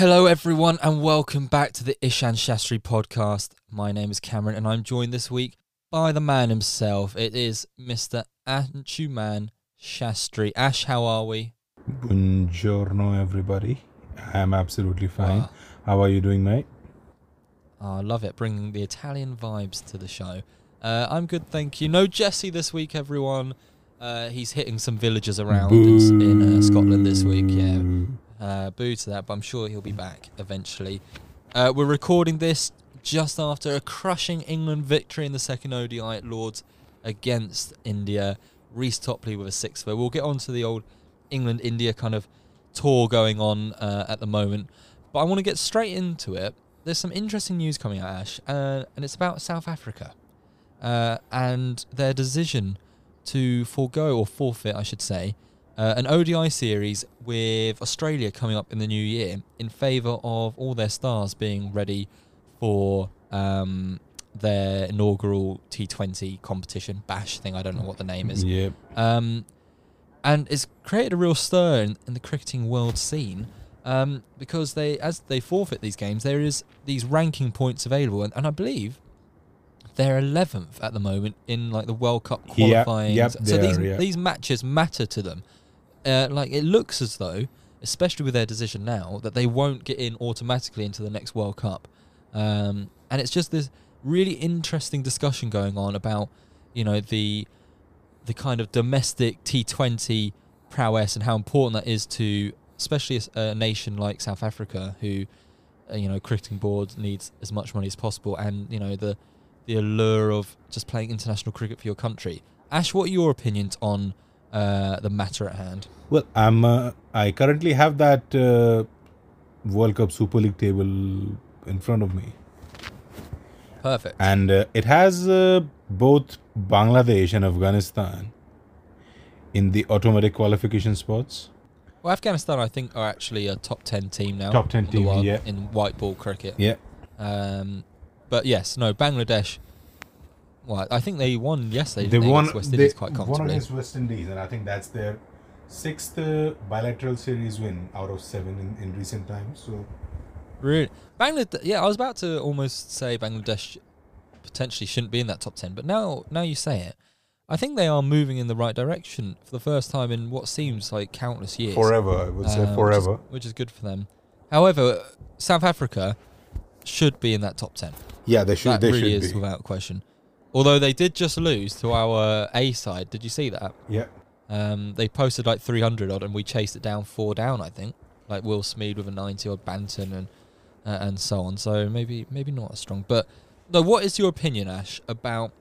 everyone, and welcome back to the Ishan Shastri podcast. My name is Cameron, and I'm joined this week by the man himself. It is Mr. Anshuman Shastri. Ash, how are we? Buongiorno, everybody. I'm absolutely fine. Wow. How are you doing, mate? Oh, I love it, bringing the Italian vibes to the show. Uh, I'm good, thank you. No Jesse this week, everyone. Uh, he's hitting some villagers around in, in uh, Scotland this week. Yeah, Boo. Uh, boo to that, but I'm sure he'll be back eventually. Uh, we're recording this just after a crushing England victory in the second ODI at Lords against India. Reece Topley with a sixfer. We'll get on to the old England India kind of tour going on uh, at the moment, but I want to get straight into it. There's some interesting news coming out, Ash, uh, and it's about South Africa uh, and their decision to forego or forfeit, I should say, uh, an ODI series with Australia coming up in the new year in favour of all their stars being ready for um, their inaugural T20 competition, Bash thing. I don't know what the name is. Yep. Um, and it's created a real stir in, in the cricketing world scene um, because they, as they forfeit these games, there is these ranking points available, and, and I believe they're 11th at the moment in like the World Cup Yeah, qualifying. yep, so these are, yeah. these matches matter to them. Uh, like it looks as though, especially with their decision now, that they won't get in automatically into the next World Cup. Um, and it's just this really interesting discussion going on about, you know, the the kind of domestic T20 prowess and how important that is to, especially a nation like South Africa, who, uh, you know, cricketing board needs as much money as possible, and you know the the allure of just playing international cricket for your country. Ash, what are your opinions on uh, the matter at hand? Well, I'm. Uh, I currently have that uh, World Cup Super League table in front of me, Perfect. and uh, it has uh, both Bangladesh and Afghanistan in the automatic qualification spots. Well, Afghanistan, I think, are actually a top ten team now. Top 10 in team, world yeah. in white ball cricket. Yeah. Um, but yes, no, Bangladesh. Well, I think they won yesterday. They didn't won. against West they Indies quite won comfortably. against West Indies, and I think that's their sixth uh, bilateral series win out of seven in, in recent times. So Really, Bangladesh. Yeah, I was about to almost say Bangladesh potentially shouldn't be in that top ten, but now, now you say it, I think they are moving in the right direction for the first time in what seems like countless years. forever, I would say Um, forever. which is, which is good for them. However, South Africa should be in that top ten. Yeah, they should. that they really should is be. without question. Although they did just lose to our A side. Did you see that? Yeah. Um, they posted like 300 odd, and we chased it down four down. I think, like Will Smeed with a 90 odd, Banton and uh, and so on. So maybe maybe not as strong. But no, what is your opinion, Ash, about?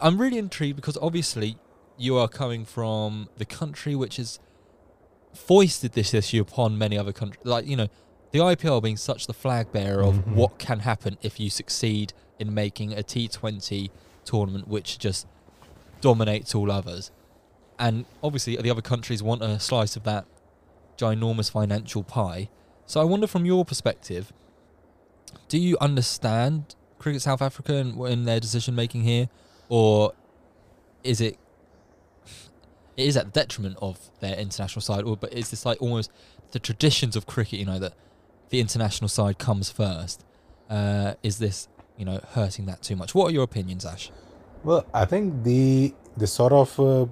I'm really intrigued because obviously you are coming from the country which has foisted this issue upon many other countries. Like you know, the IPL being such the flag bearer of Mhm. what can happen if you succeed in making a T20 tournament which just dominates all others. And obviously, the other countries want a slice of that ginormous financial pie. So I wonder, from your perspective, do you understand Cricket South Africa and in their decision making here, or is it it is at the detriment of their international side, or but is this like almost the traditions of cricket? You know that the international side comes first. Uh, is this you know hurting that too much? What are your opinions, Ash? Well, I think the the sort of uh,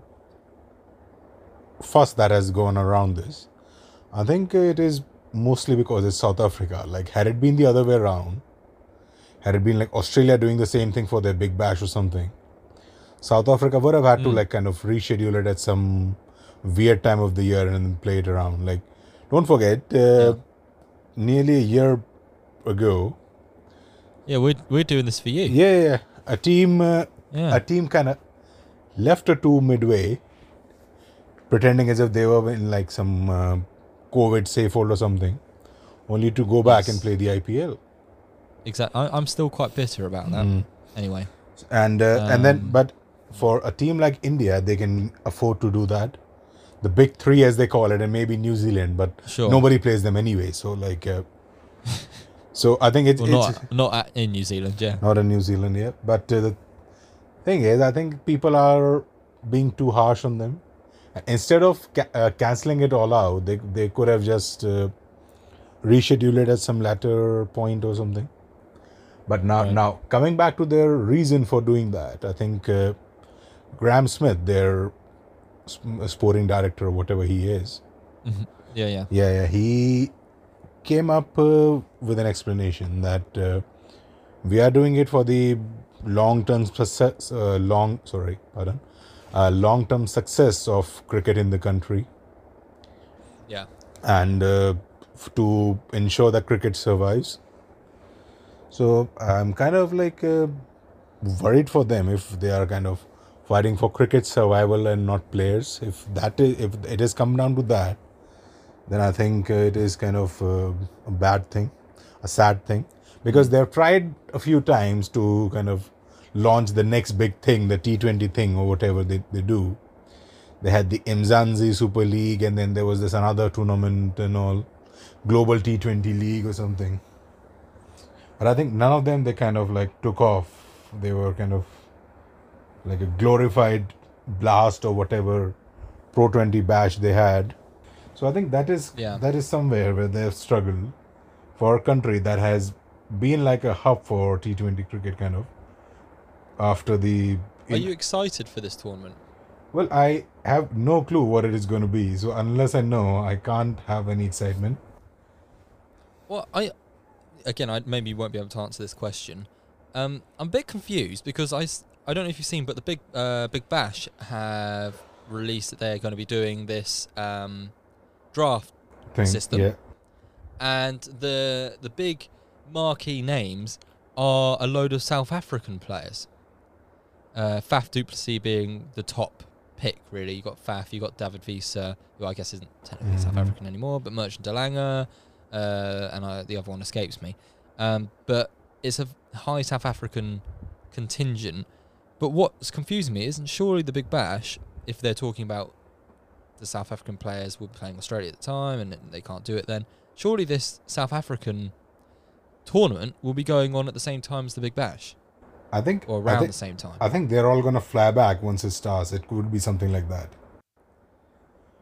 fuss that has gone around this, I think it is mostly because it's South Africa. Like, had it been the other way around, had it been like Australia doing the same thing for their Big Bash or something, South Africa would have had to Mm. like kind of reschedule it at some weird time of the year and then play it around. Like, don't forget, uh, Yeah. Nearly a year ago, Yeah, we're we're doing this for you. yeah, yeah, yeah, a team. Uh, Yeah. a team kind of left a two midway, pretending as if they were in like some uh, COVID safe hold or something, only to go back Yes. and play the IPL. Exactly. I'm still quite bitter about that. Mm. Anyway, And uh, and then, Um, but for a team like India, they can afford to do that. The big three, as they call it, and maybe New Zealand, but sure. nobody plays them anyway. So like, uh, so I think it's, well, it's not not in New Zealand. Yeah. not in New Zealand yet. But uh, the thing is, I think people are being too harsh on them. Instead of ca- uh, canceling it all out, they they could have just uh, reschedule it at some later point or something. But now, Right. now coming back to their reason for doing that, I think uh, Graham Smith, their sporting director or whatever he is, Mhm. Yeah, yeah. yeah, yeah, he came up uh, with an explanation that uh, we are doing it for the long-term success, uh, long, sorry, pardon, uh, long-term success of cricket in the country, Yeah. and uh, f- to ensure that cricket survives. So I'm kind of like uh, worried for them if they are kind of fighting for cricket survival and not players. If that is, if it has come down to that, then I think uh, it is kind of uh, a bad thing, a sad thing, because they've tried a few times to kind of launch the next big thing, the T20 thing or whatever they, they do. They had the Mzansi Super League, and then there was this another tournament and all, Global T20 League or something. But I think none of them they kind of like took off. They were kind of like a glorified blast or whatever Pro 20 bash they had. So I think that is Yeah. that is somewhere where they've struggled for a country that has been like a hub for T20 cricket kind of after the Are you excited for this tournament? well I have no clue what it is going to be so unless I know I can't have any excitement Well, I again, I maybe won't be able to answer this question. Um, I'm a bit confused because I, I don't know if you've seen, but the big uh, Big Bash have released that they're going to be doing this um, draft, thing System. yeah and the the big marquee names are a load of South African players. Uh, Faf du Plessis being the top pick, really. You got Faf, you got David Wiese, who I guess isn't technically South Mhm. African anymore, but Marchant de Lange, uh, and I, the other one escapes me. Um, but it's a high South African contingent. But what's confusing me isn't surely the Big Bash, if they're talking about the South African players were playing Australia at the time and they can't do it then, surely this South African tournament will be going on at the same time as the Big Bash I think or around think, the same time. I think they're all gonna fly back once it starts. It could be something like that.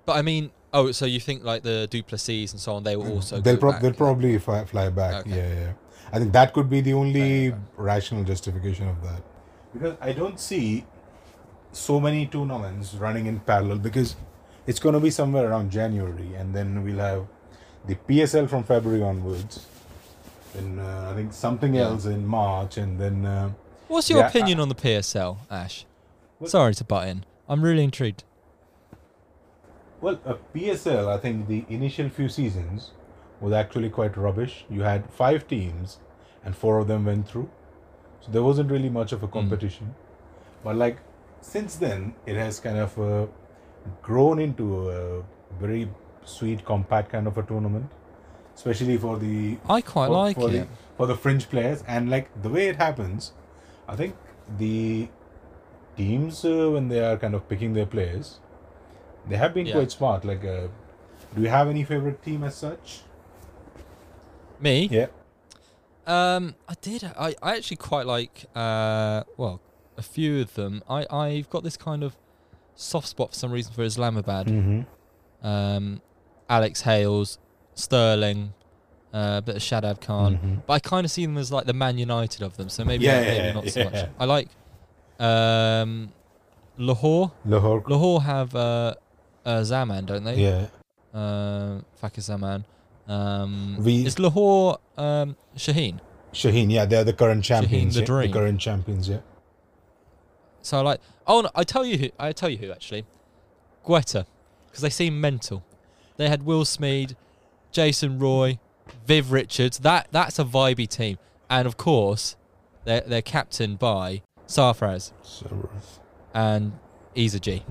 but I mean, oh, so you think like the du Plessis and so on, they will mm-hmm. also they'll back, they'll like- probably fly, fly back. Okay. Yeah, yeah. I think that could be the only rational justification of that. Because I don't see so many tournaments running in parallel because it's going to be somewhere around January and then we'll have the PSL from February onwards. Then uh, I think something else in March and then uh, What's your Yeah, opinion on the PSL, Ash? What- Sorry to butt in. I'm really intrigued. Well, a PSL, I think the initial few seasons was actually quite rubbish. You had five teams, and four of them went through, so there wasn't really much of a competition. But like since then, it has kind of uh, grown into a very sweet, compact kind of a tournament, especially for the I quite for, like for it. the, for the fringe players. And like the way it happens, I think the teams uh, when they are kind of picking their players, they have been Yeah. quite smart. Like, uh, do you have any favorite team as such? Me? Yeah. Um, I did. I, I actually quite like. Uh, well, a few of them. I I've got this kind of soft spot for some reason for Islamabad. Mm-hmm. Um, Alex Hales, Stirling, uh, a bit of Shadab Khan. Mhm. But I kind of see them as like the Man United of them. So maybe, Yeah, maybe yeah, not so yeah. much. I like um, Lahore. Lahore. Lahore have uh, uh, Zaman, don't they? Yeah. Uh, Fakhar Zaman. Um, We- is Lahore um, Shaheen? Shaheen. Yeah, they are the current champions. the yeah, dream. the current champions. Yeah. So I like. Oh, no, I tell you who. I tell you who actually. Quetta, because they seem mental. They had Will Smeed, Jason Roy, Viv Richards. That that's a vibey team, and of course, they're they're captained by Sarfraz, So, and he's a G.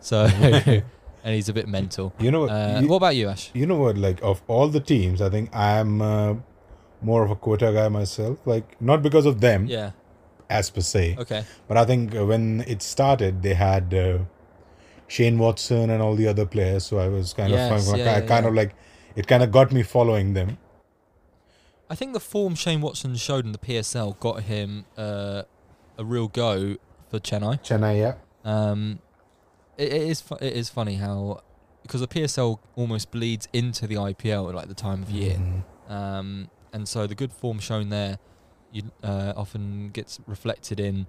So, and he's a bit mental. you know what? Uh, you, what about you, Ash? you know what? Like of all the teams, I think I'm uh, more of a Quetta guy myself. Like not because of them Yeah. as per se, Okay. but I think when it started, they had uh, Shane Watson and all the other players. So I was kind Yes, of, yeah, I yeah, kind yeah. of like, it kind of got me following them. I think the form Shane Watson showed in the PSL got him uh, a real go for Chennai. Chennai, yeah. Um, it, it is fu- it is funny how because the PSL almost bleeds into the IPL at like the time of year. Mhm. Um, and so the good form shown there, you uh, often gets reflected in,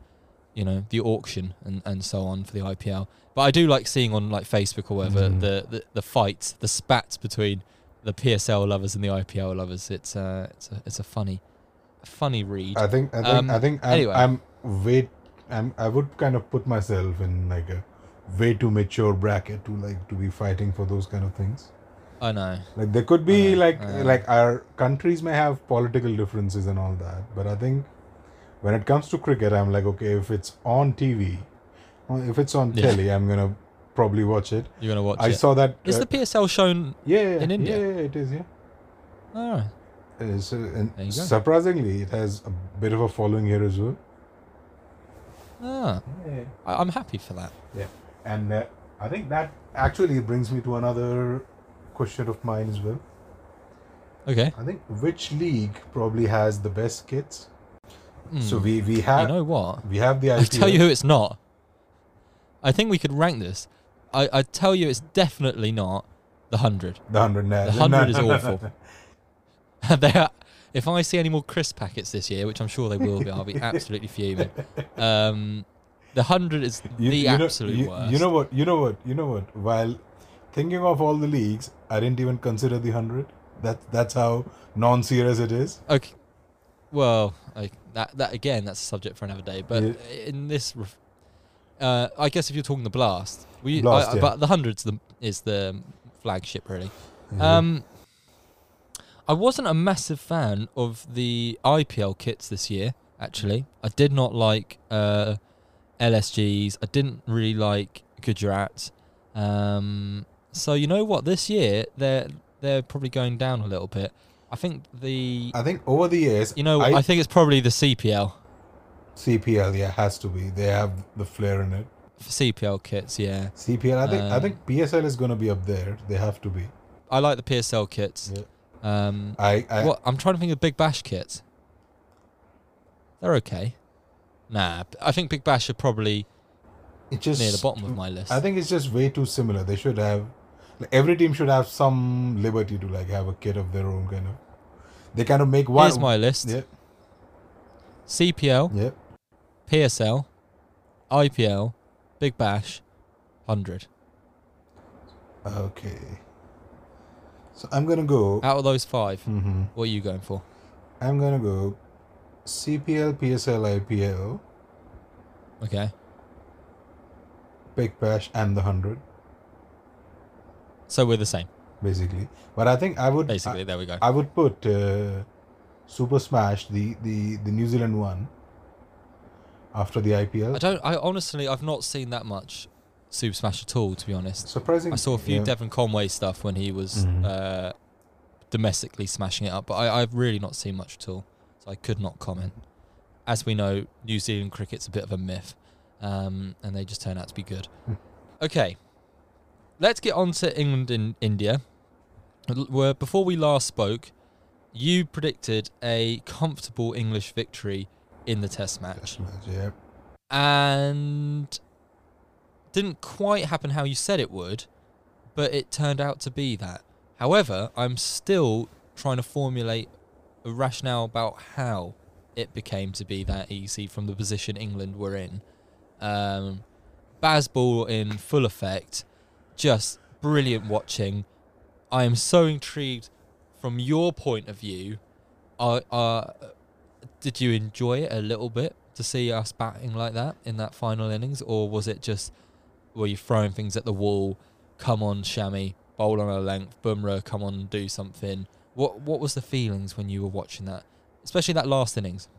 you know, the auction and, and so on for the IPL. But I do like seeing on like Facebook or whatever Mhm. the, the the fights, the spats between the PSL lovers and the IPL lovers. It's uh, it's a it's a funny, funny read. I think I think Um, I think I'm, anyway. I'm way I'm I would kind of put myself in like a way too mature bracket to like to be fighting for those kind of things. I know. Like there could be like like our countries may have political differences and all that, but I think when it comes to cricket, I'm like okay, if it's on TV, if it's on Yeah. telly, I'm gonna probably watch it. You're gonna watch I it. saw that. Is uh, the PSL shown? yeah, yeah, in India? Yeah, yeah, it is. Yeah. All right. Uh, so, and There you go. surprisingly, it has a bit of a following here as well. Ah, Yeah. I, I'm happy for that. And uh, I think that actually brings me to another question of mine as well. Okay. I think which league probably has the best kits? So we we have. you know what? we have the I tell you who it's not. I think we could rank this. I, I tell you it's definitely not the hundred. the hundred. Nah, The 100 is awful. they are, if I see any more crisp packets this year, which I'm sure they will be, I'll be absolutely fuming. Um, the hundred is You, the you know, absolute you, worst. you know what? You know what? You know what? While thinking of all the leagues, I didn't even consider the hundred. That that's how non-serious it is. Okay. Well, I, that that again, that's a subject for another day. But Yeah. in this, uh, I guess if you're talking the blast, we, Blast, I, yeah. but the hundreds the, is the flagship really. Yeah. Um, I wasn't a massive fan of the IPL kits this year. Actually, I did not like uh, LSGs. I didn't really like Gujarat. Um, so you know what? This year they're they're probably going down a little bit. I think the I think over the years, you know I, I, think it's probably the CPL CPL yeah has to be. They have the flair in it. for CPL kits. Yeah, CPL, I think I Um, think PSL is going to be up there. They have to be. I like the PSL kits. Yeah. Um, I, I what I'm trying to think of Big Bash kits. They're okay. Nah, I think Big Bash are probably it just near the bottom of my list. I think it's just way too similar. They should have like, every team should have some liberty to like have a kit of their own kind of. They kind of make one. Here's my list: Yeah, CPL, yeah. PSL, IPL, Big Bash, hundred. Okay. So I'm gonna go. Out of those five, hmm what are you going for? I'm gonna go. CPL, PSL, IPL, Okay, Big Bash, and the hundred so we're the same, basically. But I think I would. basically. there we go. I, I would put uh, Super Smash, the, the the New Zealand one, after the IPL. I don't. I honestly, I've not seen that much Super Smash at all. To be honest, Surprising. I saw a few yeah. Devon Conway stuff when he was Mhm. uh, domestically smashing it up, but I, I've really not seen much at all, I could not comment. As we know, New Zealand cricket's a bit of a myth, um, and they just turn out to be good. Hmm. okay, let's get on to England and India. Where before we last spoke, you predicted a comfortable English victory in the Test match Test match, yeah. and didn't quite happen how you said it would, but it turned out to be that. However, I'm still trying to formulate a rationale about how it became to be that easy from the position England were in. Um, Bazball in full effect, just brilliant watching. I am so intrigued from your point of view. Did you enjoy it a little bit to see us batting like that in that final innings, or was it just were you throwing things at the wall? Come on, Shami, bowl on a length. Bumrah, come on, do something. What What was the feelings when you were watching that, especially that last innings?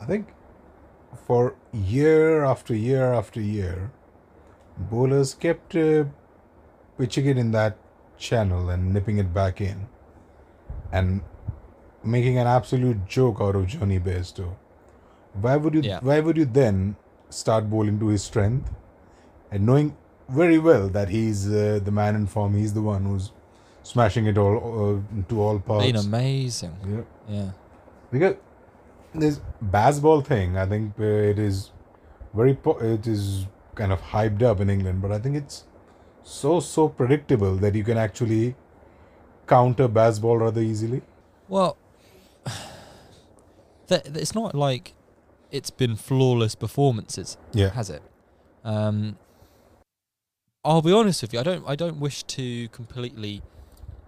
I think for year after year after year, bowlers kept uh, pitching it in that channel and nipping it back in, and making an absolute joke out of Jonny Bairstow. Why would you? Yeah. Why would you then start bowling to his strength, and knowing very well that he's uh, the man in form, he's the one who's smashing it all uh, to all parts. Been amazing. Yeah Yeah. because this Bazball thing i think uh, it is very po- it is kind of hyped up in england but i think it's so so predictable that you can actually counter Bazball rather easily Well, th- it's not like it's been flawless performances, Yeah. has it? Um, I'll be honest with you. I don't. I don't wish to completely,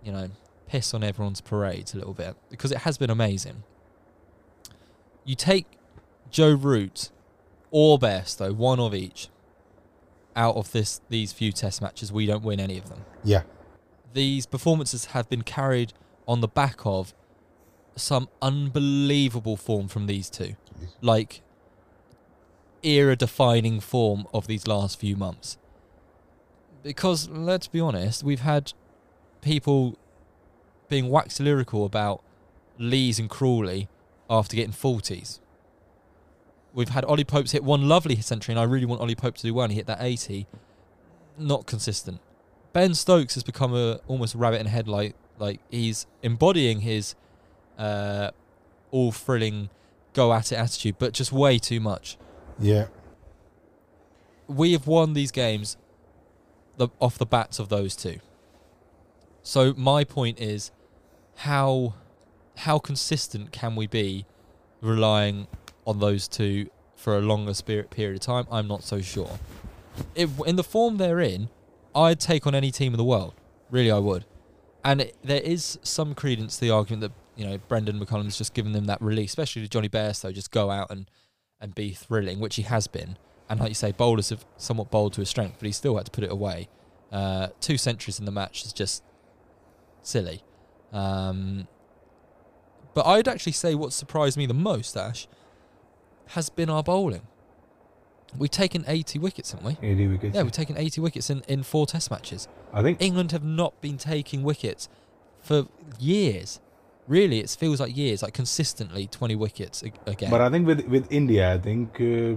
you know, piss on everyone's parades a little bit because it has been amazing. You take Joe Root or Bairstow, one of each, out of this these few Test matches. We don't win any of them Yeah. these performances have been carried on the back of some unbelievable form from these two. Like era defining form of these last few months. Because let's be honest, we've had people being wax lyrical about Lees and Crawley after getting 40s. We've had Ollie Pope's hit one lovely century, and I really want Ollie Pope to do well, and he hit that 80. Not consistent. Ben Stokes has become a almost a rabbit in a headlight. Like he's embodying his uh, all thrilling, go at it attitude, but just way too much. Yeah. We have won these games the, off the bats of those two. So my point is, how how consistent can we be relying on those two for a longer spirit period of time? I'm not so sure. If, in the form they're in, I'd take on any team in the world. Really, I would. And it, there is some credence to the argument that you know Brendon McCullum's just given them that release, especially to Jonny Bairstow, just go out and and be thrilling, which he has been. And like you say, bowlers have somewhat bowled to his strength, but he still had to put it away. Uh, two centuries in the match is just silly. Um, but I'd actually say what surprised me the most, Ash, has been our bowling. We've taken 80 wickets, haven't we? 80 wickets. Yeah, we've taken 80 wickets in, in four test matches. I think England have not been taking wickets for years. Really, it feels like years, like consistently 20 wickets a, a. But I think with with India, I think uh,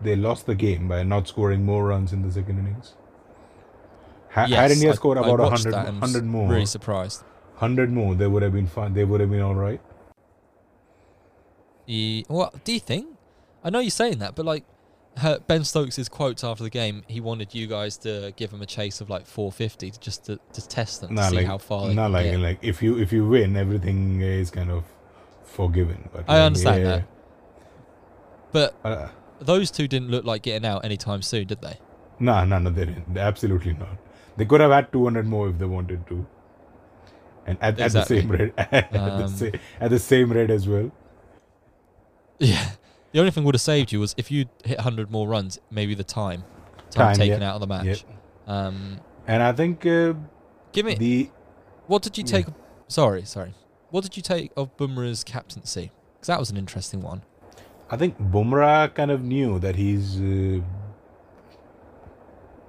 they lost the game by not scoring more runs in the second innings. Ha- had Yes, India I- scored I about watched 100, that and was 100 more, Really surprised. 100 more, they would have been fine. They would have been all right. What do you think? I know you're saying that, but like her, Ben Stokes' quotes after the game, he wanted you guys to give him a chase of like 450 to just to, to test them, Nah, to see how far not like get. like if you if you win, everything is kind of forgiven. But I like, understand yeah, that. But Uh, those two didn't look like getting out anytime soon, did they? nah, no, no, they didn't. Absolutely not. They could have had 200 more if they wanted to. And at, at the same rate, at, the Um, sa- at the same rate as well. Yeah. The only thing would have saved you was if you hit 100 more runs, maybe the time, Time, time, taken yeah. out of the match. Yep. Um, And I think uh, give me the what did you yeah. take? Sorry, sorry. What did you take of Bumrah's captaincy? Because that was an interesting one. I think Bumrah kind of knew that he's uh,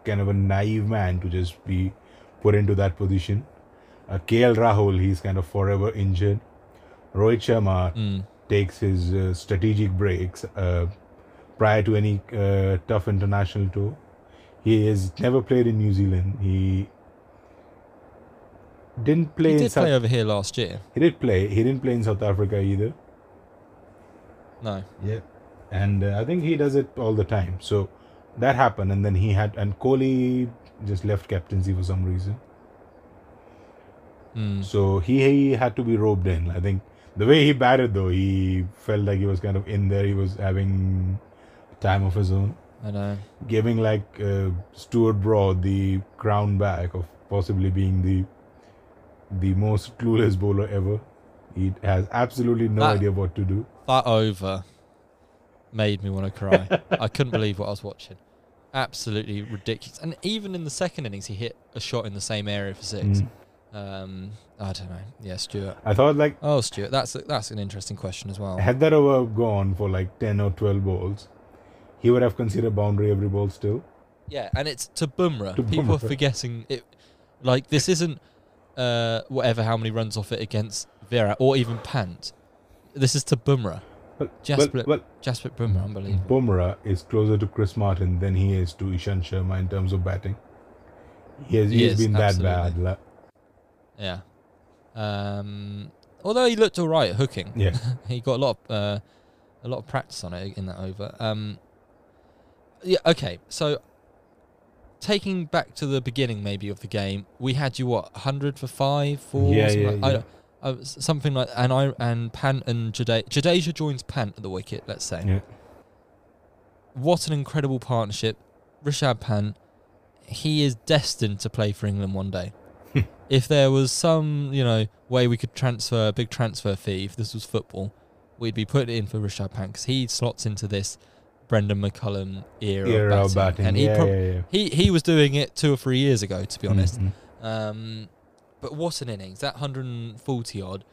kind of a naive man to just be put into that position. Uh, KL Rahul, he's kind of forever injured. Rohit Sharma Mm. takes his uh, strategic breaks uh, prior to any uh, tough international tour. He has never played in New Zealand. He didn't play He in did South. play over here last year. he did play. He didn't play in South Africa either. No. Yeah, and uh, I think he does it all the time. So that happened, and then he had and Kohli just left captaincy for some reason. Mm. So he, he had to be roped in. I think the way he batted though, he felt like he was kind of in there. He was having time of his own, I know. giving like uh, Stuart Broad the crown back of possibly being the the most clueless bowler ever. He has absolutely no That- idea what to do. That over made me want to cry. I couldn't believe what I was watching. Absolutely ridiculous. And even in the second innings, he hit a shot in the same area for six. Mm. Um, I don't know. Yeah, Stuart. I thought like Oh, Stuart. That's a, that's an interesting question as well. Had that over gone for like 10 or 12 balls, he would have considered boundary every ball still. Yeah, and it's to Bumrah. To People are forgetting it. Like this isn't uh, whatever how many runs off it against Vera or even Pant. This is to Bumrah. But, Jasprit but, Jasprit Bumrah, but unbelievable. Bumrah is closer to Chris Martin than he is to Ishant Sharma in terms of batting. He has, He he has been that absolutely. bad. Yeah. Um, although he looked all right at hooking. Yeah. he got a lot of uh, a lot of practice on it in that over. Um, yeah. Okay. So taking back to the beginning, maybe of the game, we had you what hundred for five, four. Yeah, yeah, like- I, yeah. Uh, something like and I and Pant and Jadeja. Jadeja joins Pant at the wicket. Let's say. Yeah. What an incredible partnership, Rishabh Pant. He is destined to play for England one day. if there was some, you know, way we could transfer a big transfer fee, if this was football, we'd be putting it in for Rishabh Pant because he slots into this Brendon McCullum era, Era batting. batting. and he yeah, prob- yeah, yeah. he he was doing it two or three years ago, to be honest. Mhm. Um, but what an innings! That 140 odd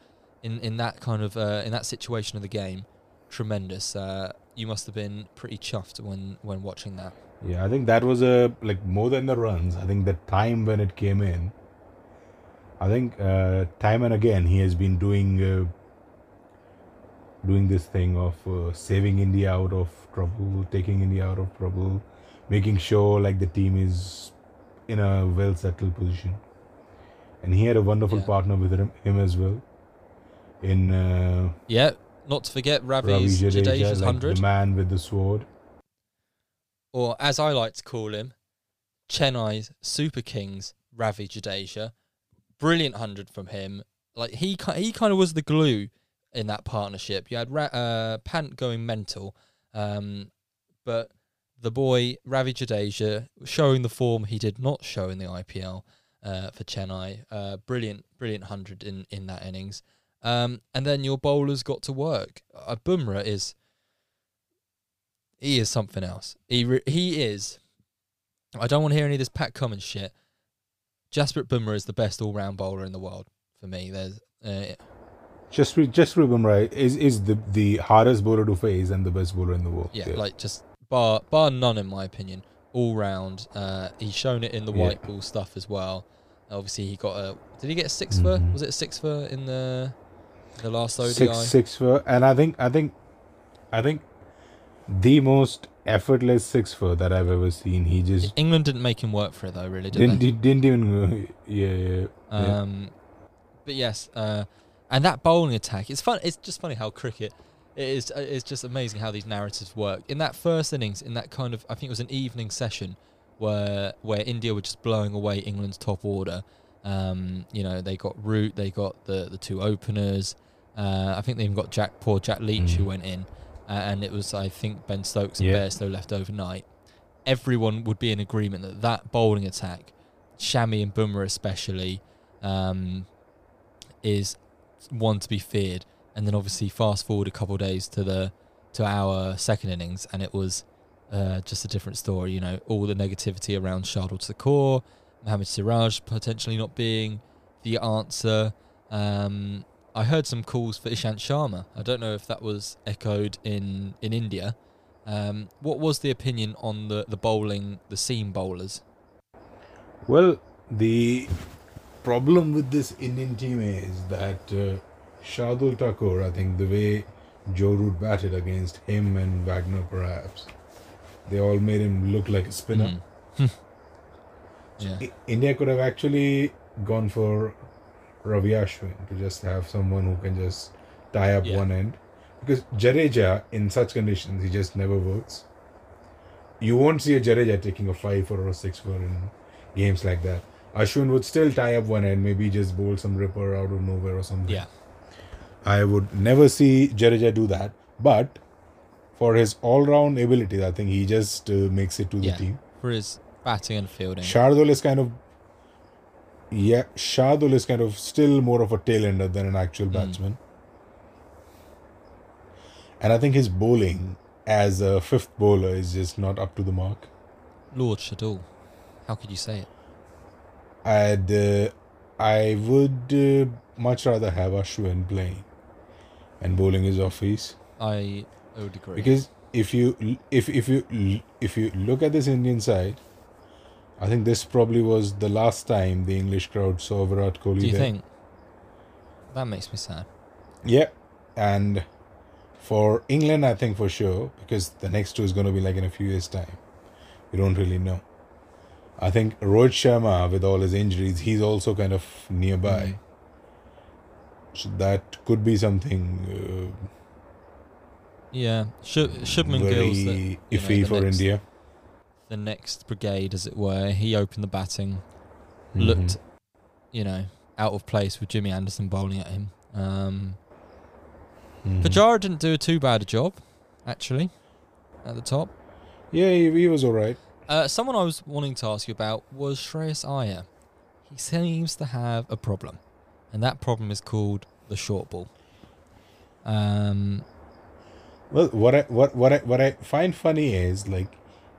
in in that kind of uh, in that situation of the game, tremendous. Uh, you must have been pretty chuffed when when watching that. Yeah, I think that was a like more than the runs. I think the time when it came in. I think uh, time and again he has been doing uh, doing this thing of uh, saving India out of trouble, taking India out of trouble, making sure like the team is in a well settled position. And he had a wonderful Yeah. partner with him, him as well. In uh, Yeah, not to forget Ravi Ravi's Jadeja, Jadeja's like hundred, the man with the sword. or as I like to call him, Chennai's Super Kings Ravi Jadeja. Brilliant hundred from him. Like he he kind of was the glue in that partnership. You had Ra- uh, Pant going mental, um, but the boy Ravi Jadeja showing the form he did not show in the IPL uh, for Chennai. Uh, brilliant, brilliant hundred in in that innings. Um, and then your bowlers got to work. Uh, Bumrah is he is something else. He re- he is. I don't want to hear any of this Pat Cummins shit. Jasprit Bumrah is the best all round bowler in the world for me. There's uh, Just re- just? Is is the the hardest bowler to face and the best bowler in the world. yeah, like just bar bar none in my opinion. All round. Uh, he's shown it in the Yeah. white ball stuff as well. Obviously, he got a. Did he get a six for? Mhm. Was it a six for in the the last ODI? six six for, and I think I think I think the most effortless six for that I've ever seen. He just England didn't make him work for it though, really, did didn't didn't even yeah. yeah. Um, but yes, uh, and that bowling attack. It's fun. It's just funny how cricket. It is. uh, It's just amazing how these narratives work. In that first innings, in that kind of, I think it was an evening session, where where India were just blowing away England's top order. Um, you know, they got Root, they got the the two openers. Uh, I think they even got Jack, poor Jack Leach, who Mhm. went in, uh, and it was I think Ben Stokes and Yeah. Bairstow left overnight. Everyone would be in agreement that that bowling attack, Shami and Bumrah especially, um, is one to be feared. And then obviously fast forward a couple days to the to our second innings, and it was uh, just a different story. You know, all the negativity around Shardul Thakur, Mohammad Siraj potentially not being the answer. Um, I heard some calls for Ishant Sharma. I don't know if that was echoed in in India. Um, what was the opinion on the the bowling, the seam bowlers? Well, the problem with this Indian team is that uh, Shardul Thakur, I think the way Joe Root batted against him and Wagner, perhaps, they all made him look like a spinner. Mm. yeah. India could have actually gone for Ravi Ashwin to just have someone who can just tie up Yeah. one end. Because Jadeja, in such conditions, he just never works. You won't see a Jadeja taking a 5 for or a 6 for in games like that. Ashwin would still tie up one end, maybe just bowl some ripper out of nowhere or something. Yeah. I would never see Jadeja do that. But for his all round abilities, I think he just uh, makes it to the Yeah. team. For his batting and fielding. Shardul is kind of yeah, Shardul is kind of still more of a tail ender than an actual Mm. batsman. And I think his bowling as a fifth bowler is just not up to the mark. Lord Shardul. How could you say it? And uh, I would uh, much rather have Ashwin playing and bowling his office I I would agree. because if you if if you if you look at this Indian side, I think this probably was the last time the English crowd saw Virat Kohli. Do you there. think? That makes me sad. Yeah, and for England, I think for sure because the next two is going to be like in a few years' time. We don't really know. I think Rohit Sharma, with all his injuries, he's also kind of nearby. Mm. So that could be something Yeah, Sh- uh, Shubman very Gill's the, you know, iffy for next, India. The next brigade, as it were, he opened the batting. Mhm. Looked, you know, out of place with Jimmy Anderson bowling at him. Um, Mhm. Pujara didn't do a too bad a job, actually, at the top. Yeah, he, he was alright. Uh, someone I was wanting to ask you about was Shreyas Iyer. He seems to have a problem, and that problem is called the short ball. Um, Well, what I what what I what I find funny is like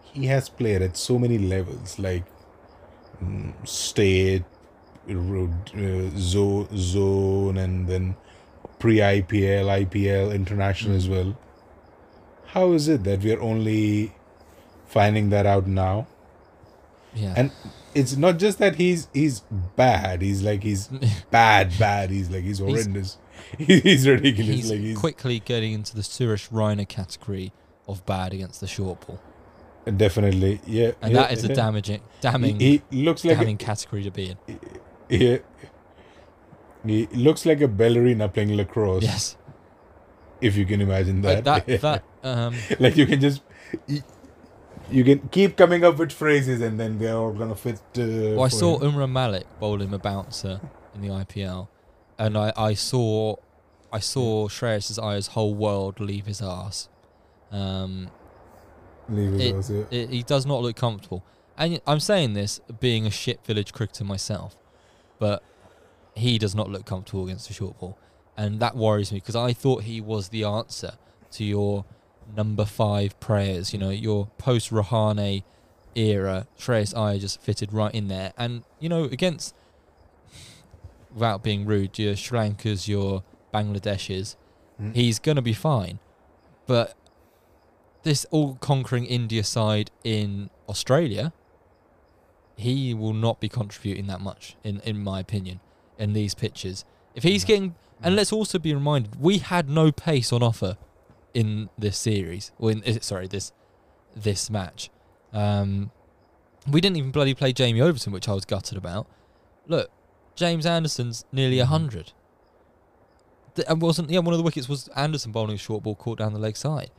he has played at so many levels, like mm, state, road, uh, zone, zone, and then pre IPL, IPL, international as well. How is it that we are only finding that out now? Yeah, And it's not just that he's he's bad. He's like he's bad, bad. He's like he's horrendous. He's, ridiculous. he's like he's quickly getting into the Suresh Raina category of bad against the short ball, definitely yeah. and yeah, that is a yeah. damaging, damning, He, he looks like a, damning category to be in. he, he looks like a ballerina playing lacrosse. Yes, If you can imagine But that. that that um, like you can just you, can keep coming up with phrases and then they're all gonna fit. Uh, Well, I saw him. Umran Malik bowl him a bouncer in the IPL, and I, I saw I saw Shreyas Iyer's whole world leave his ass. Um, Leave it it- as, yeah. it, he does not look comfortable, and I'm saying this being a shit village cricketer myself, but he does not look comfortable against the short ball, and that worries me because I thought he was the answer to your number five prayers. You know, your post Rahane era. Shreyas Iyer just fitted right in there, and you know against without being rude, your Sri Lankas, your Bangladeshis, Mm. he's gonna be fine. But this all conquering India side in Australia, he will not be contributing that much, in in my opinion, in these pitches. If he's No. getting, and let's also be reminded, we had no pace on offer in this series, or in eh, sorry this this match. Um, we didn't even bloody play Jamie Overton, which I was gutted about. Look, James Anderson's nearly a Mhm. hundred. And wasn't yeah one of the wickets was Anderson bowling a short ball caught down the leg side.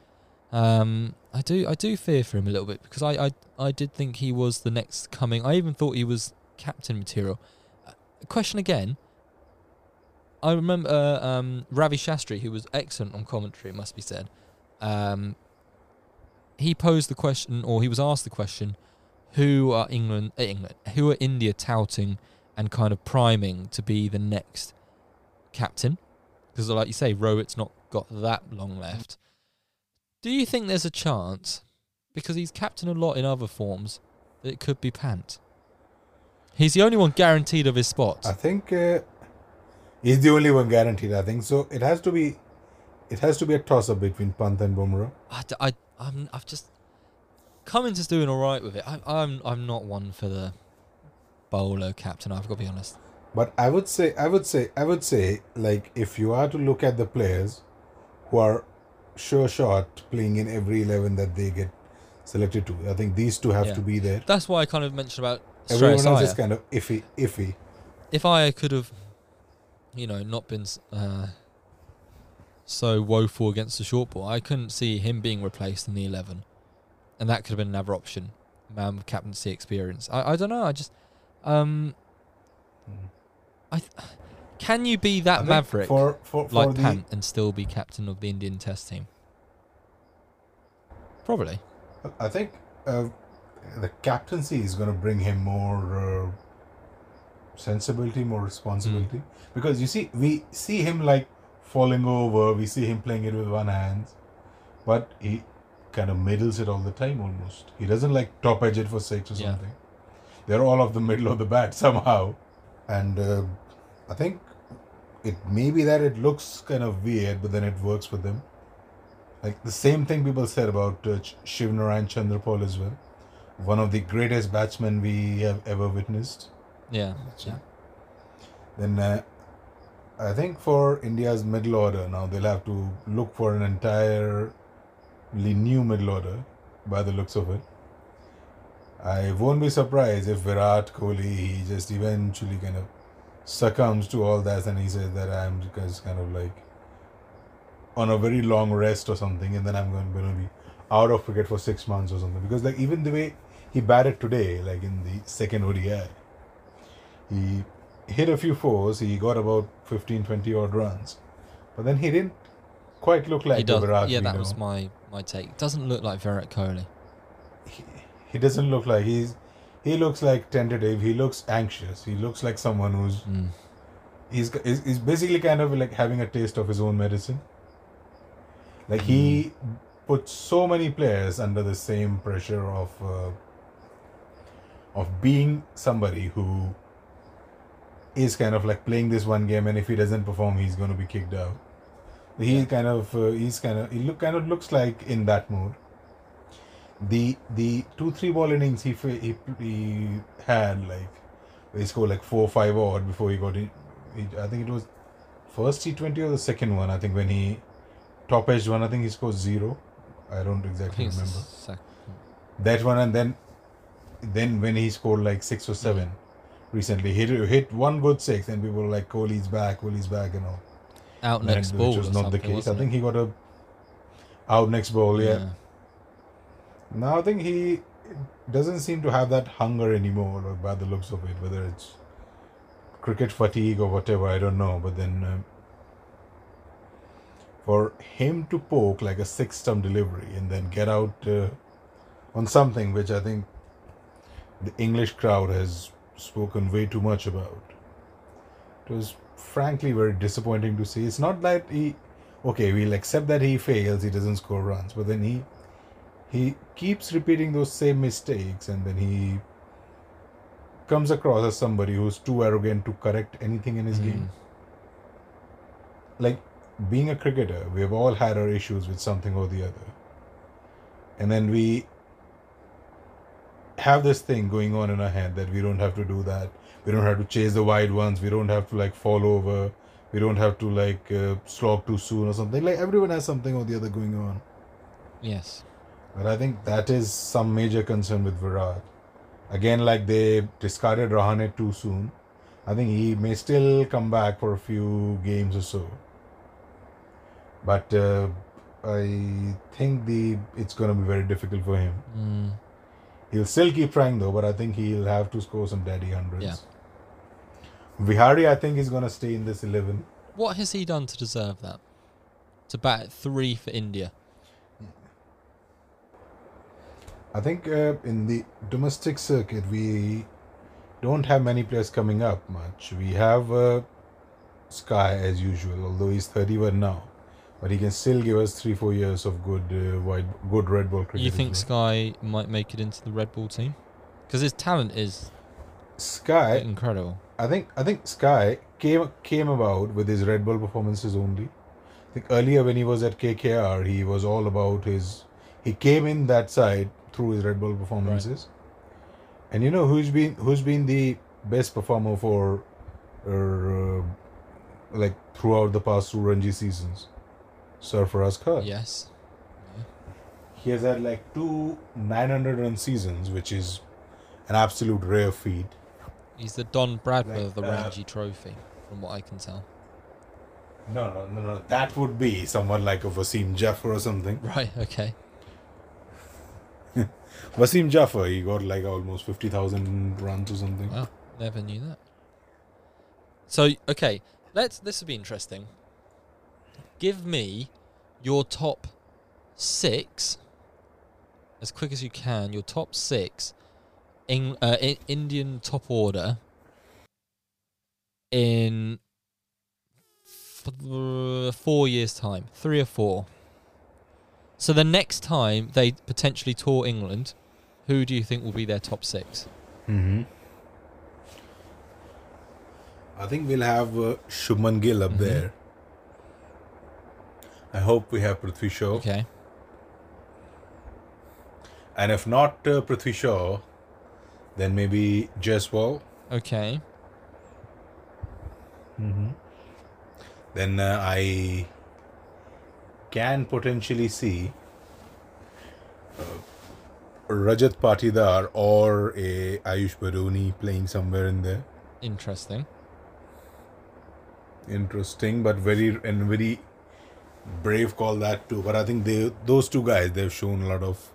Um, I do I do fear for him a little bit because I, I I did think he was the next coming. I even thought he was captain material. Uh, question again. I remember uh, um, Ravi Shastri, who was excellent on commentary, it must be said. Um, he posed the question, or he was asked the question, who are England, uh, England, who are India touting and kind of priming to be the next captain? Because, like you say, Rohit's not got that long left. Do you think there's a chance, because he's captain a lot in other forms, that it could be Pant? He's the only one guaranteed of his spot. I think uh, he's the only one guaranteed. I think so. It has to be, it has to be a toss up between Pant and Bumrah. I, I, am I've just Cummins is doing all right with it. I, I'm, I'm not one for the bowler captain. I've got to be honest. But I would say, I would say, I would say, like if you are to look at the players who are sure shot playing in every eleven that they get selected to, I think these two have Yeah. to be there. That's why I kind of mentioned about Everyone else is kind of iffy, iffy. If I could have, you know, not been uh, so woeful against the short ball, I couldn't see him being replaced in the eleven, and that could have been another option. Man with captaincy experience. I, I don't know. I just, um, I, th- can you be that think maverick? for for, for like the Pant and still be captain of the Indian Test team? Probably. I think uh, the captaincy is going to bring him more uh, sensibility, more responsibility. Because you see, we see him like falling over, we see him playing it with one hand, but he kind of middles it all the time almost. He doesn't like top edge it for six or Yeah. something. They're all off the middle of the bat somehow. And uh, I think it may be that it looks kind of weird, but then it works for them. Like the same thing people said about uh, Sh- Shivnarine Chanderpaul as well. One of the greatest batsmen we have ever witnessed. Yeah. Yeah. Then uh, I think for India's middle order now they'll have to look for an entirely new middle order by the looks of it. I won't be surprised if Virat Kohli he just eventually kind of succumbs to all that and he says that I'm just kind of like on a very long rest or something and then I'm going, going to be out of cricket for six months or something because like even the way he batted today like in the second ODI he he kind of middles it all the time almost hit a few fours. He got about 15, 20 odd runs, but then he didn't quite look like he does, Virat, yeah that know. was my my take doesn't look like Virat Kohli. he, he doesn't look like he's he looks like tentative he looks anxious he looks like someone who's Mm. he's he's basically kind of like having a taste of his own medicine like he puts so many players under the same pressure of uh, of being somebody who is kind of like playing this one game and if he doesn't perform he's going to be kicked out. He Yeah. kind of uh, he's kind of he look kind of looks like in that mood. The the two three ball innings he he, he had like he scored like four five odd before he got in he, I think it was first T20 or the second one I think when he top edged one I think he scored zero. I don't exactly the remember. that one and then then when he scored like six or seven recently he hit, hit one good six and people were like Kohli's back Kohli's back you know out And next which ball. was not the case I think he got a out next ball yeah. Now I think he doesn't seem to have that hunger anymore, like, by the looks of it. Whether it's cricket fatigue or whatever, I don't know. But then, um, for him to poke like a six-stump delivery and then get out uh, on something which I think the English crowd has spoken way too much about, it was frankly very disappointing to see. It's not that he, okay, we'll accept that he fails, he doesn't score runs, but then he he keeps repeating those same mistakes and then he comes across as somebody who's too arrogant to correct anything in his Mm. game like being a cricketer we've all had our issues with something or the other and then we have this thing going on in our head that we don't have to do that we don't have to chase the wide ones we don't have to like fall over we don't have to like uh, slog too soon or something like everyone has something or the other going on Yes. but I think that is some major concern with Virat. Again, like they discarded Rahane too soon. I think he may still come back for a few games or so. But uh, I think the it's going to be very difficult for him. Mm. He'll still keep trying though, but I think he'll have to score some daddy hundreds. Yeah. Vihari, I think, is going to stay in this 11. What has he done to deserve that? To bat at three for India. I think uh, in the domestic circuit, we don't have many players coming up much. We have uh, Sky as usual, although he's 31 now, but he can still give us three, four years of good, uh, wide, good red ball cricket. You think. Sky might make it into the red ball team? Because his talent is Sky? incredible. I think I think Sky came came about with his red ball performances only. I think earlier when he was at KKR, he was all about his. He came in that side through his red ball performances. And you know who's been who's been the best performer for, uh, like throughout the past two Ranji seasons, Sarfaraz Khan. Yes. He has had like two 900 run seasons, which is an absolute rare feat. He's the Don Bradman Like, of the uh, Ranji Trophy, from what I can tell. No, no, no, no. That would be someone like a Wasim Jaffer or something. Right. Okay. Wasim Jaffer, he got like almost 50,000 runs or something. Wow. Never knew that. So okay, let's. This would be interesting. Give me your top six, as quick as you can. Your top six, in, uh, in Indian top order. In f- four years' time, three or four. So the next time they potentially tour England, who do you think will be their top six? Mm-hmm. I think we'll have uh, Shubman Gill up Mhm. there. I hope we have Prithvi Shaw. Okay. And if not uh, Prithvi Shaw, then maybe Jaiswal. Okay. Mm-hmm. Then uh, I can potentially see uh, Rajat Patidar or a Ayush Badoni playing somewhere in there. Interesting. Interesting, but very and very brave call that too. But I think they those two guys they've shown a lot of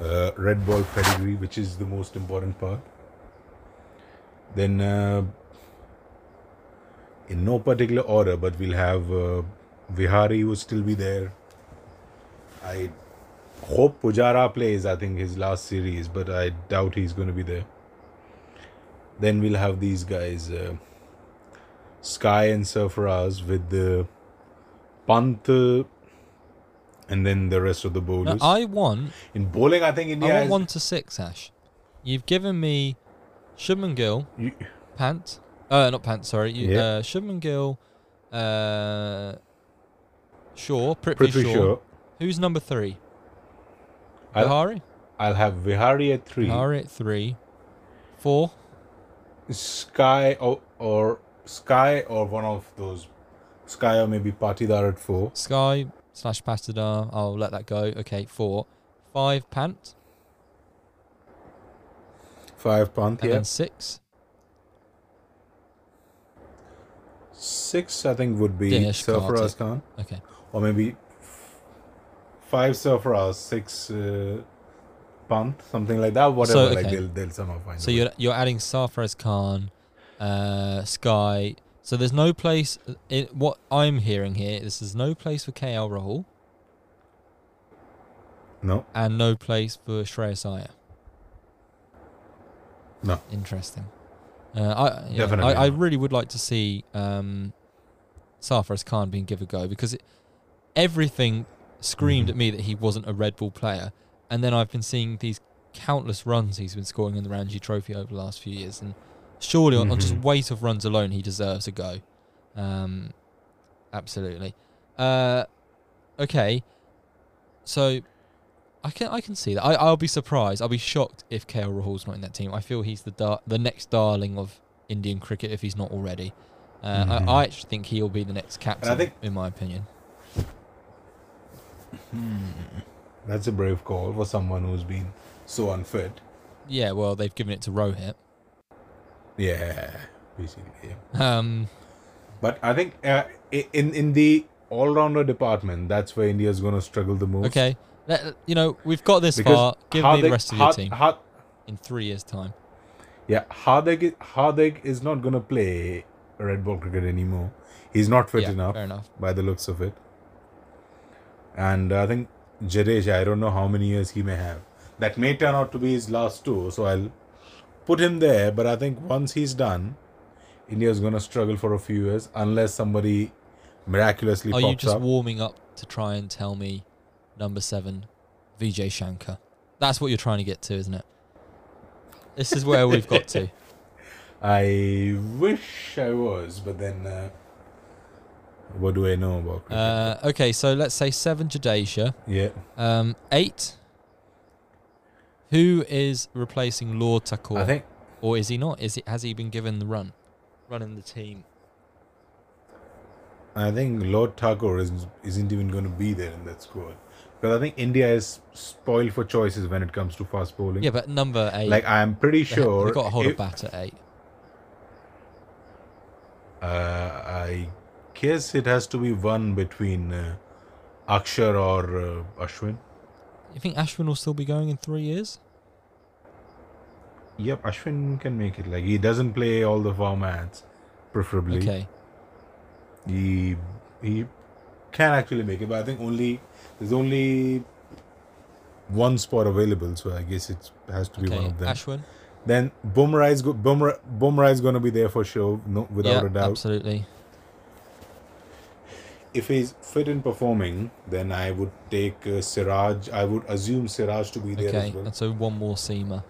uh, red ball pedigree, which is the most important part. Then uh, in no particular order, but we'll have uh, Vihari will still be there. I hope Pujara plays. I think his last series, but I doubt he's going to be there. Then we'll have these guys, uh, Sky and Sarfaraz with the Pant, and then the rest of the bowlers. I want In bowling, I think India I want has- one to six, Ash. You've given me Shubman Gill, you- Pant. Uh, not Pant. Sorry, you, Yeah. uh, Shubman Gill, uh, Shaw, Prithvi, pretty Shaw. sure. Who's number three? I'll, Vihari. I'll have Vihari at three. Vihari at three. Four. Sky or, or Sky or one of those Sky or maybe Patidar at four. Sky slash Patidar. I'll let that go. Okay, four. Five Pant. Five Pant, And yeah. six. Six, I think, would be Dinesh Sarfaraz Khan. Okay. Or maybe five Sarfaraz, six uh, Pant, something like that. Whatever, like okay. they'll, they'll somehow find So you're you're adding Sarfaraz Khan, uh, Sky. So there's no place. In, what I'm hearing here is there's no place for KL Rahul No, and no place for Shreyas Iyer. No. Interesting. Uh, I, Definitely I I really would like to see um, Sarfaraz Khan being give a go because it, everything screamed Mhm. at me that he wasn't a red ball player, and then I've been seeing these countless runs he's been scoring in the Ranji Trophy over the last few years, and surely on, on just Mhm. weight of runs alone, he deserves a go. Um, absolutely. Uh, okay, so I can I can see that. I I'll be surprised. I'll be shocked if KL Rahul's not in that team. I feel he's the dar- the next darling of Indian cricket if he's not already. Uh, Mhm. I, I actually think he'll be the next captain, think- in my opinion. that's a brave call for someone who's been so unfit. Yeah, well, they've given it to Rohit. Yeah, basically. Yeah. Um, But I think uh, in in the all rounder department, that's where India's going to struggle the most. okay, Let, you know we've got this Because far. Give me the rest of your Har- team Har- in three years' time. yeah, Hardik, Hardik is not going to play red ball cricket anymore. He's not fit yeah, enough enough. by the looks of it. And I think Jadeja, I don't know how many years he may have. That may turn out to be his last two, so I'll put him there. But I think once he's done, India's going to struggle for a few years unless somebody miraculously Are pops you just up. warming up to try and tell me number seven, Vijay Shankar? That's what you're trying to get to, isn't it? This is where we've got to. I wish I was, but then uh, what do I know about cricket? Uh, okay, so let's say seven Jadeja. yeah, Um, eight. Who is replacing Lord Thakur? I think or is he not? Is he has he been given the run, running the team? I think Lord Thakur is, isn't even going to be there in that squad because I think India is spoiled for choices when it comes to fast bowling. Yeah, but number eight. like I'm pretty sure. they've got a hold a if- bat at eight. uh, I guess it has to be one between uh, Akshar or uh, Ashwin. You think Ashwin will still be going in three years? Yep, Ashwin can make it. Like he doesn't play all the formats, preferably. Okay. he he can actually make it, but I think only there's only one spot available, so I guess it has to be Okay. one of them. Ashwin. Then Bumrah is go- Bumrah, Bumrah is going to be there for sure, no, without yeah, a doubt. absolutely. If he's fit and performing, then I would take uh, Siraj. I would assume Siraj to be there Okay, as well. and so one more seamer.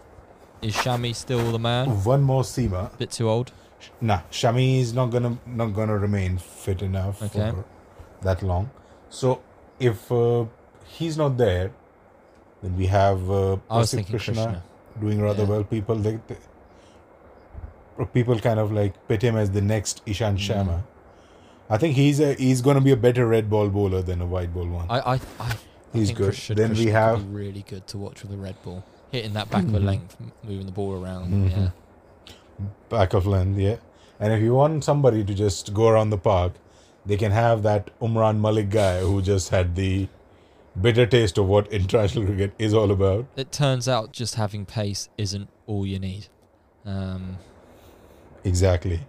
Is Shami still the man? One more seamer. Bit too old. Nah, Shami is not gonna not gonna remain fit enough Okay. for that long. So if uh, he's not there, then we have uh, I was thinking Krishna. doing rather Yeah. well. People they, they, people kind of like pit him as the next Ishant. Sharma. I think he's a he's gonna be a better red ball bowler than a white ball one. I, I, I I he's good. Krishna, then we have be really good to watch with a red ball, hitting that back of a length, moving the ball around. Mhm. Yeah. back of length, yeah. And if you want somebody to just go around the park, they can have that Umran Malik guy who just had the bitter taste of what international cricket is all about. It turns out just having pace isn't all you need. Um, Exactly.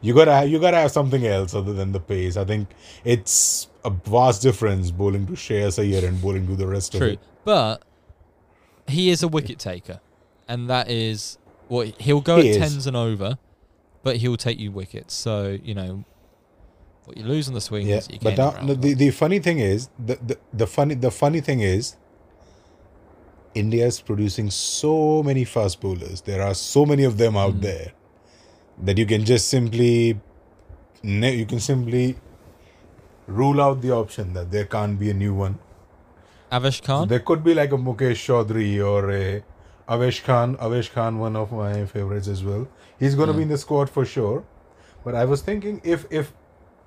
You gotta you gotta have something else other than the pace. I think it's a vast difference bowling to Shreyas Iyer and bowling to the rest of it. but he is a wicket taker, and that is what he'll go He at is. tens and over, but he'll take you wickets. So you know what you lose on the swing. Yeah, but now, the, the funny thing is the, the the funny the funny thing is India is producing so many fast bowlers. There are so many of them out Mm. there that you can just simply you can simply rule out the option that there can't be a new one. Avesh Khan. There could be like a Mukesh Chaudhary or a Avesh Khan. Avesh Khan, one of my favorites as well. He's going to be in the squad for sure. But I was thinking if if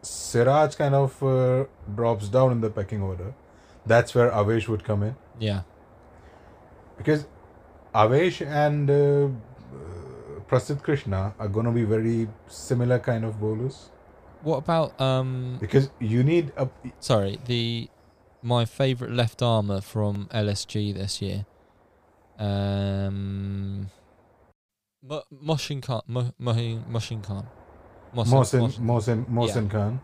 Siraj kind of uh, drops down in the pecking order, that's where Avesh would come in yeah, because Avesh and uh, Prasidh Krishna are going to be very similar kind of bowlers what about um? because you need a Sorry, the my favourite left armour from LSG this year. Um, Mo- Moshin Khan. Mo- Mohin- Moshin Khan. Mohsin Mohsin- Mohsin Mohsin Khan.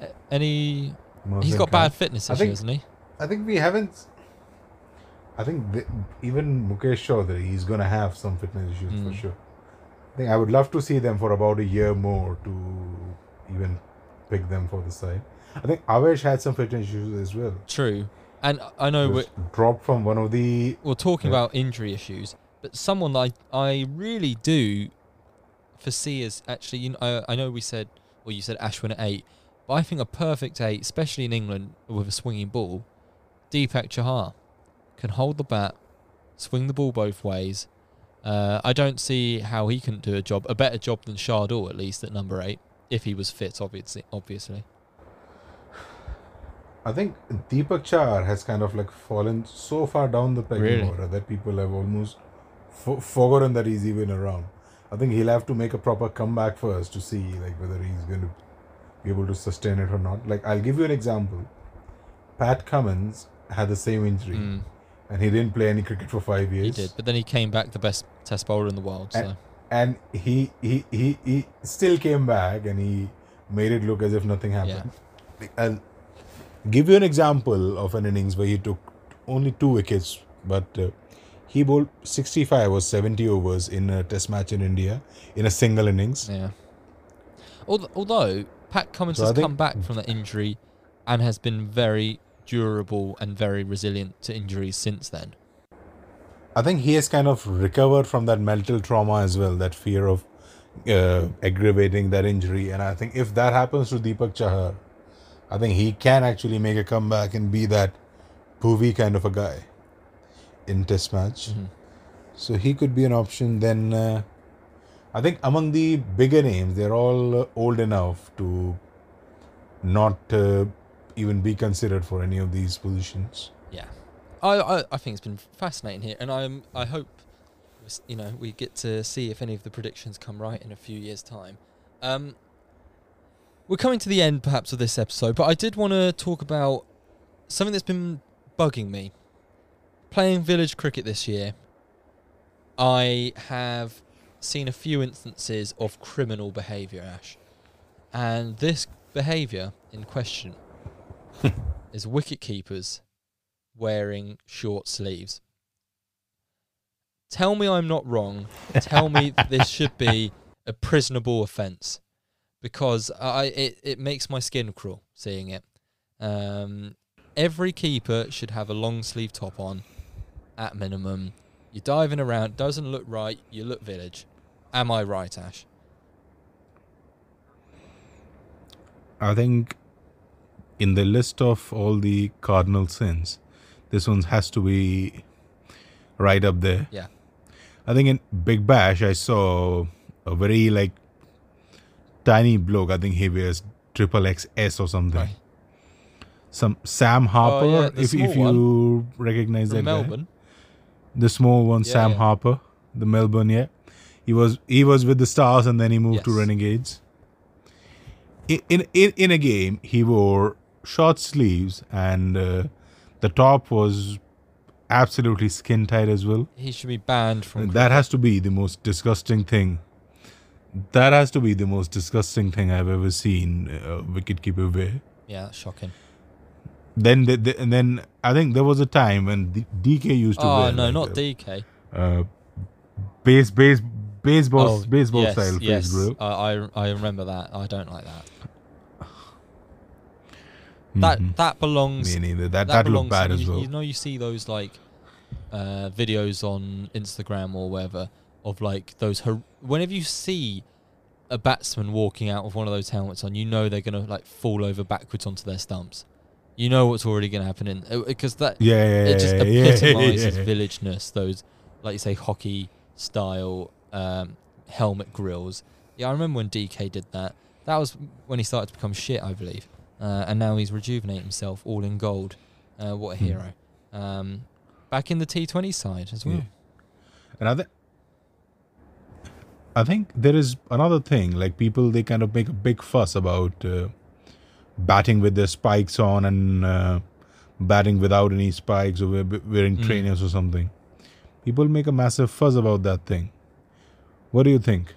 A- Any? Mohsin He's got Khan. bad fitness issues, hasn't he? I think we haven't. I think th- even Mukesh Chaudhary, he's going to have some fitness issues for Mm. sure. I think I would love to see them for about a year more to even pick them for the side. I think Avesh had some fitness issues as well. True. And I know we're, dropped from one of the. we're talking Yeah. about injury issues, but someone I I really do foresee as actually. You know, I, I know we said, well, you said Ashwin at eight, but I think a perfect eight, especially in England with a swinging ball, Deepak Chahar can hold the bat, swing the ball both ways. Uh, I don't see how he couldn't do a job, a better job than Shardul at least at number eight, if he was fit, obviously. Obviously, I think Deepak Chahar has kind of like fallen so far down the pecking Really? order that people have almost f- forgotten that he's even around. I think he'll have to make a proper comeback first to see like whether he's going to be able to sustain it or not. Like I'll give you an example. Pat Cummins had the same injury Mm, and he didn't play any cricket for five years. he did, but then he came back the best Test bowler in the world. So. And- and he, he he he still came back and he made it look as if nothing happened. I'll give you an example of an innings where he took only two wickets, but uh, he bowled 65 or 70 overs in a test match in India in a single innings. Yeah. Although, although Pat Cummins So has come back from that injury and has been very durable and very resilient to injuries since then. I think he has kind of recovered from that mental trauma as well, that fear of uh, aggravating that injury. And I think if that happens to Deepak Chahar, I think he can actually make a comeback and be that Bhuvi kind of a guy in test match. Mhm. So he could be an option. Then uh, I think among the bigger names, they're all old enough to not uh, even be considered for any of these positions. Yeah. I, I, I think it's been fascinating here, and I'm I hope you know we get to see if any of the predictions come right in a few years' time. Um, we're coming to the end, perhaps, of this episode, but I did want to talk about something that's been bugging me. Playing village cricket this year, I have seen a few instances of criminal behaviour, Ash, and this behaviour in question is wicket keepers wearing short sleeves. Tell me I'm not wrong. Tell me this should be a prisonable offence because I it, it makes my skin crawl seeing it. Um, every keeper should have a long sleeve top on at minimum. You're diving around, doesn't look right. You look village. Am I right, Ash? I think in the list of all the cardinal sins, this one has to be right up there. Yeah. I think in Big Bash, I saw a very like tiny bloke. I think he wears triple XS or something. Right. Some Sam Harper, Oh, yeah, if if you recognize that guy. Melbourne. the small one, Yeah, Sam yeah. Harper, the Melbourne. Yeah, he was he was with the Stars and then he moved to Renegades. In in, in a game, he wore short sleeves and uh, the top was absolutely skin tight as well. He should be banned from. that has to be the most disgusting thing that has to be the most disgusting thing I've ever seen a wicketkeeper wear. Yeah, that's shocking. Then, the, the, and then I think there was a time when D- DK used to Oh wear. no, like not a, DK. Uh, base, base, baseball, Oh, baseball yes, style yes. face grill. I I remember that. I don't like that. That Mhm. that belongs. Me neither. That that, that, belongs. looked bad you, as well. you know, you see those like uh, videos on Instagram or wherever of like those. Hor- whenever you see a batsman walking out with one of those helmets on, you know they're gonna like fall over backwards onto their stumps. You know what's already gonna happen in because that yeah, yeah, it just yeah, epitomizes yeah. villageness. Those, like you say, hockey style um, helmet grills. Yeah, I remember when DK did that. That was when he started to become shit, I believe. Uh, and now he's rejuvenated himself, all in gold. Uh, what a Hmm. hero! Um, back in the T20 side as well. Yeah. And I, th- I think there is another thing. Like people, they kind of make a big fuss about uh, batting with their spikes on and uh, batting without any spikes or we- wearing Mm. trainers or something. People make a massive fuss about that thing. What do you think?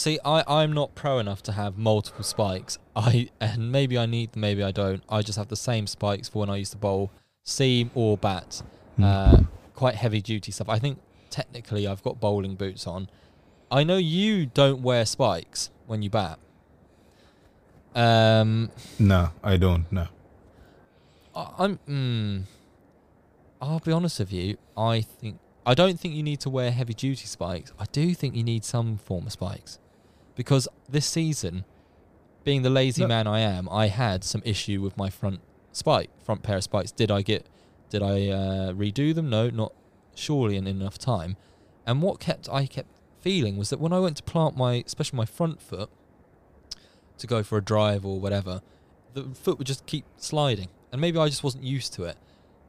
See, I, I'm not pro enough to have multiple spikes. I and maybe I need them, maybe I don't. I just have the same spikes for when I used to bowl seam or bat. Hmm. Uh, quite heavy duty stuff. I think technically I've got bowling boots on. I know you don't wear spikes when you bat. Um, No, I don't. No. I- I'm. Mm, I'll be honest with you. I think I don't think you need to wear heavy duty spikes. I do think you need some form of spikes, because this season, being the lazy No. man I am, I had some issue with my front spike, front pair of spikes. Did I get? Did I uh, redo them? No, not surely in enough time. And what kept I kept feeling was that when I went to plant my, especially my front foot, to go for a drive or whatever, the foot would just keep sliding, and maybe I just wasn't used to it.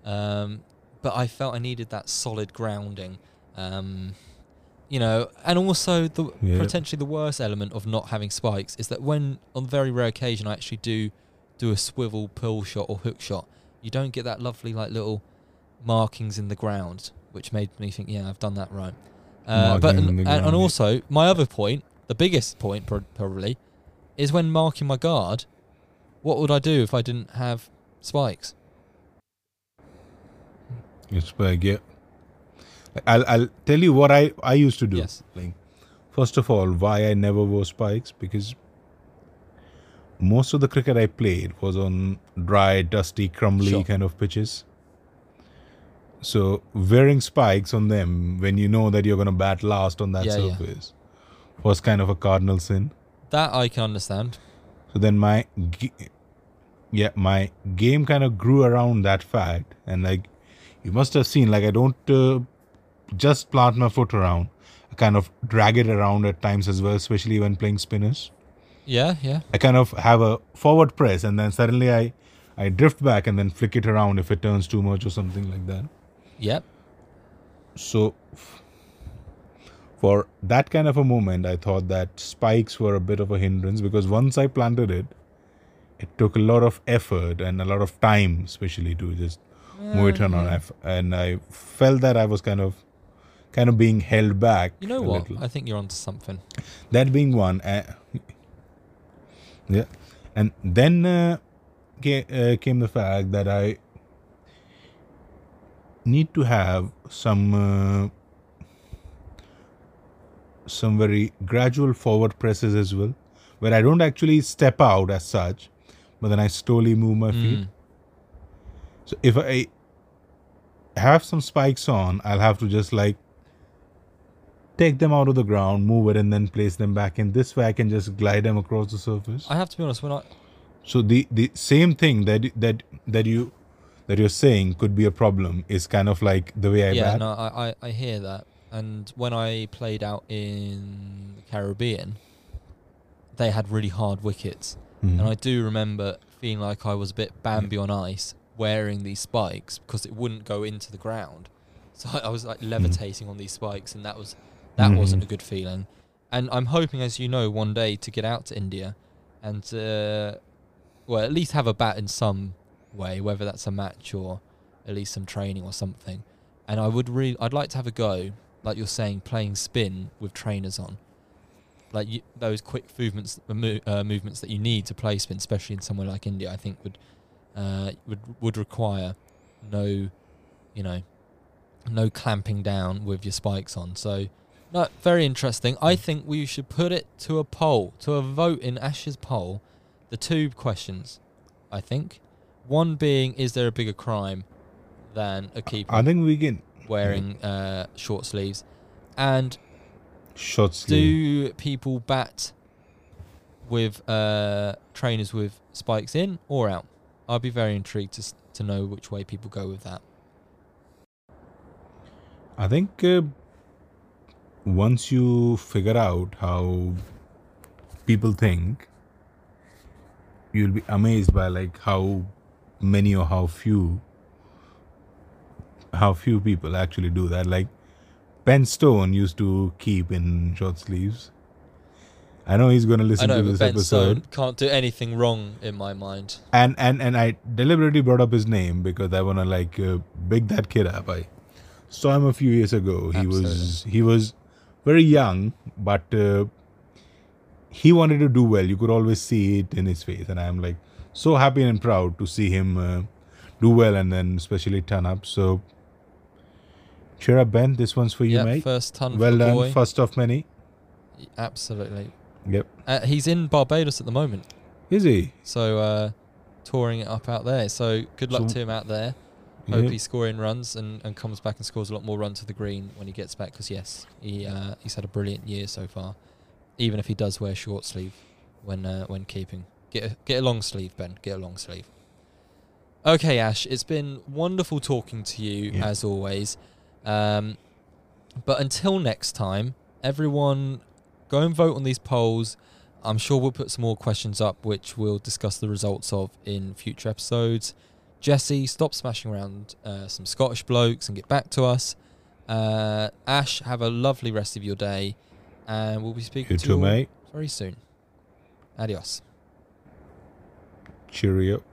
Um, but I felt I needed that solid grounding, um, you know, and also the Yeah. potentially the worst element of not having spikes is that when on very rare occasion I actually do do a swivel pull shot or hook shot, you don't get that lovely like little markings in the ground, which made me think, yeah, I've done that right. Uh, but and, and, yeah. also my other point, the biggest point probably, is when marking my guard. What would I do if I didn't have spikes? It's like yeah. I'll I'll tell you what I I used to do. Yes. Like, first of all, why I never wore spikes because most of the cricket I played was on dry, dusty, crumbly Sure. kind of pitches. So wearing spikes on them when you know that you're going to bat last on that Yeah, yeah. surface was kind of a cardinal sin. That I can understand. So then my g- yeah, my game kind of grew around that fact, and like you must have seen, like I don't uh, just plant my foot around, I kind of drag it around at times as well, especially when playing spinners. Yeah, yeah. I kind of have a forward press, and then suddenly I I drift back and then flick it around if it turns too much or something like that. Yep. So for that kind of a moment, I thought that spikes were a bit of a hindrance because once I planted it, it took a lot of effort and a lot of time, especially to just move it on. F- And I felt that I was kind of, kind of being held back. You know what? little. I think you're onto something. That being one, uh, yeah, and then uh, ca- uh, came the fact that I need to have some uh, some very gradual forward presses as well, where I don't actually step out as such, but then I slowly move my feet. Mm. So if I have some spikes on, I'll have to just like take them out of the ground, move it, and then place them back in. This way, I can just glide them across the surface. I have to be honest. When I So the the same thing that that that you that you're saying could be a problem is kind of like the way I yeah, bat. no, I, I I hear that. And when I played out in the Caribbean, they had really hard wickets, Mhm. and I do remember feeling like I was a bit Bambi on ice wearing these spikes because it wouldn't go into the ground. So I, I was like levitating on these spikes, and that was that Mhm. wasn't a good feeling. And I'm hoping, as you know, one day to get out to India and uh, well, at least have a bat in some way, whether that's a match or at least some training or something. And I would really, I'd like to have a go, like you're saying, playing spin with trainers on. like you, those quick movements, uh, uh, movements that you need to play spin, especially in somewhere like India, I think would uh, would would require no, you know, no clamping down with your spikes on. So, no, very interesting. I think we should put it to a poll, to a vote in Ash's poll. The two questions, I think, one being, is there a bigger crime than a keeper I think we can wearing uh, short sleeves, and short sleeve. do people bat with uh, trainers with spikes in or out? I'd be very intrigued to to know which way people go with that. I think uh, once you figure out how people think, you'll be amazed by like how many or how few how few people actually do that. Like Ben Stone used to keep in short sleeves. I know he's going to I listen know, to this Ben episode. Stone can't do anything wrong in my mind. and and and I deliberately brought up his name because I want to like uh, big that kid up. I saw him a few years ago. He was he was very young, but uh, he wanted to do well. You could always see it in his face, and I'm like so happy and proud to see him uh, do well, and then especially turn up. So cheer up, Ben. This one's for you, yeah, mate. first ton Well done, boy. first of many. Absolutely. Yep. Uh, he's in Barbados at the moment, Is he? so uh, touring it up out there. So good luck So- to him out there. Hope Yep. he's scoring runs and, and comes back and scores a lot more runs to the green when he gets back. Because yes, he uh, he's had a brilliant year so far. Even if he does wear short sleeve when uh, when keeping, get a, get a long sleeve, Ben. Get a long sleeve. Okay, Ash. It's been wonderful talking to you Yeah. as always. Um, but until next time, everyone, go and vote on these polls. I'm sure we'll put some more questions up, which we'll discuss the results of in future episodes. Jesse, stop smashing around uh, some Scottish blokes and get back to us. Uh, Ash, have a lovely rest of your day, and we'll be speaking You to too, you mate. very soon. Adios. Cheerio.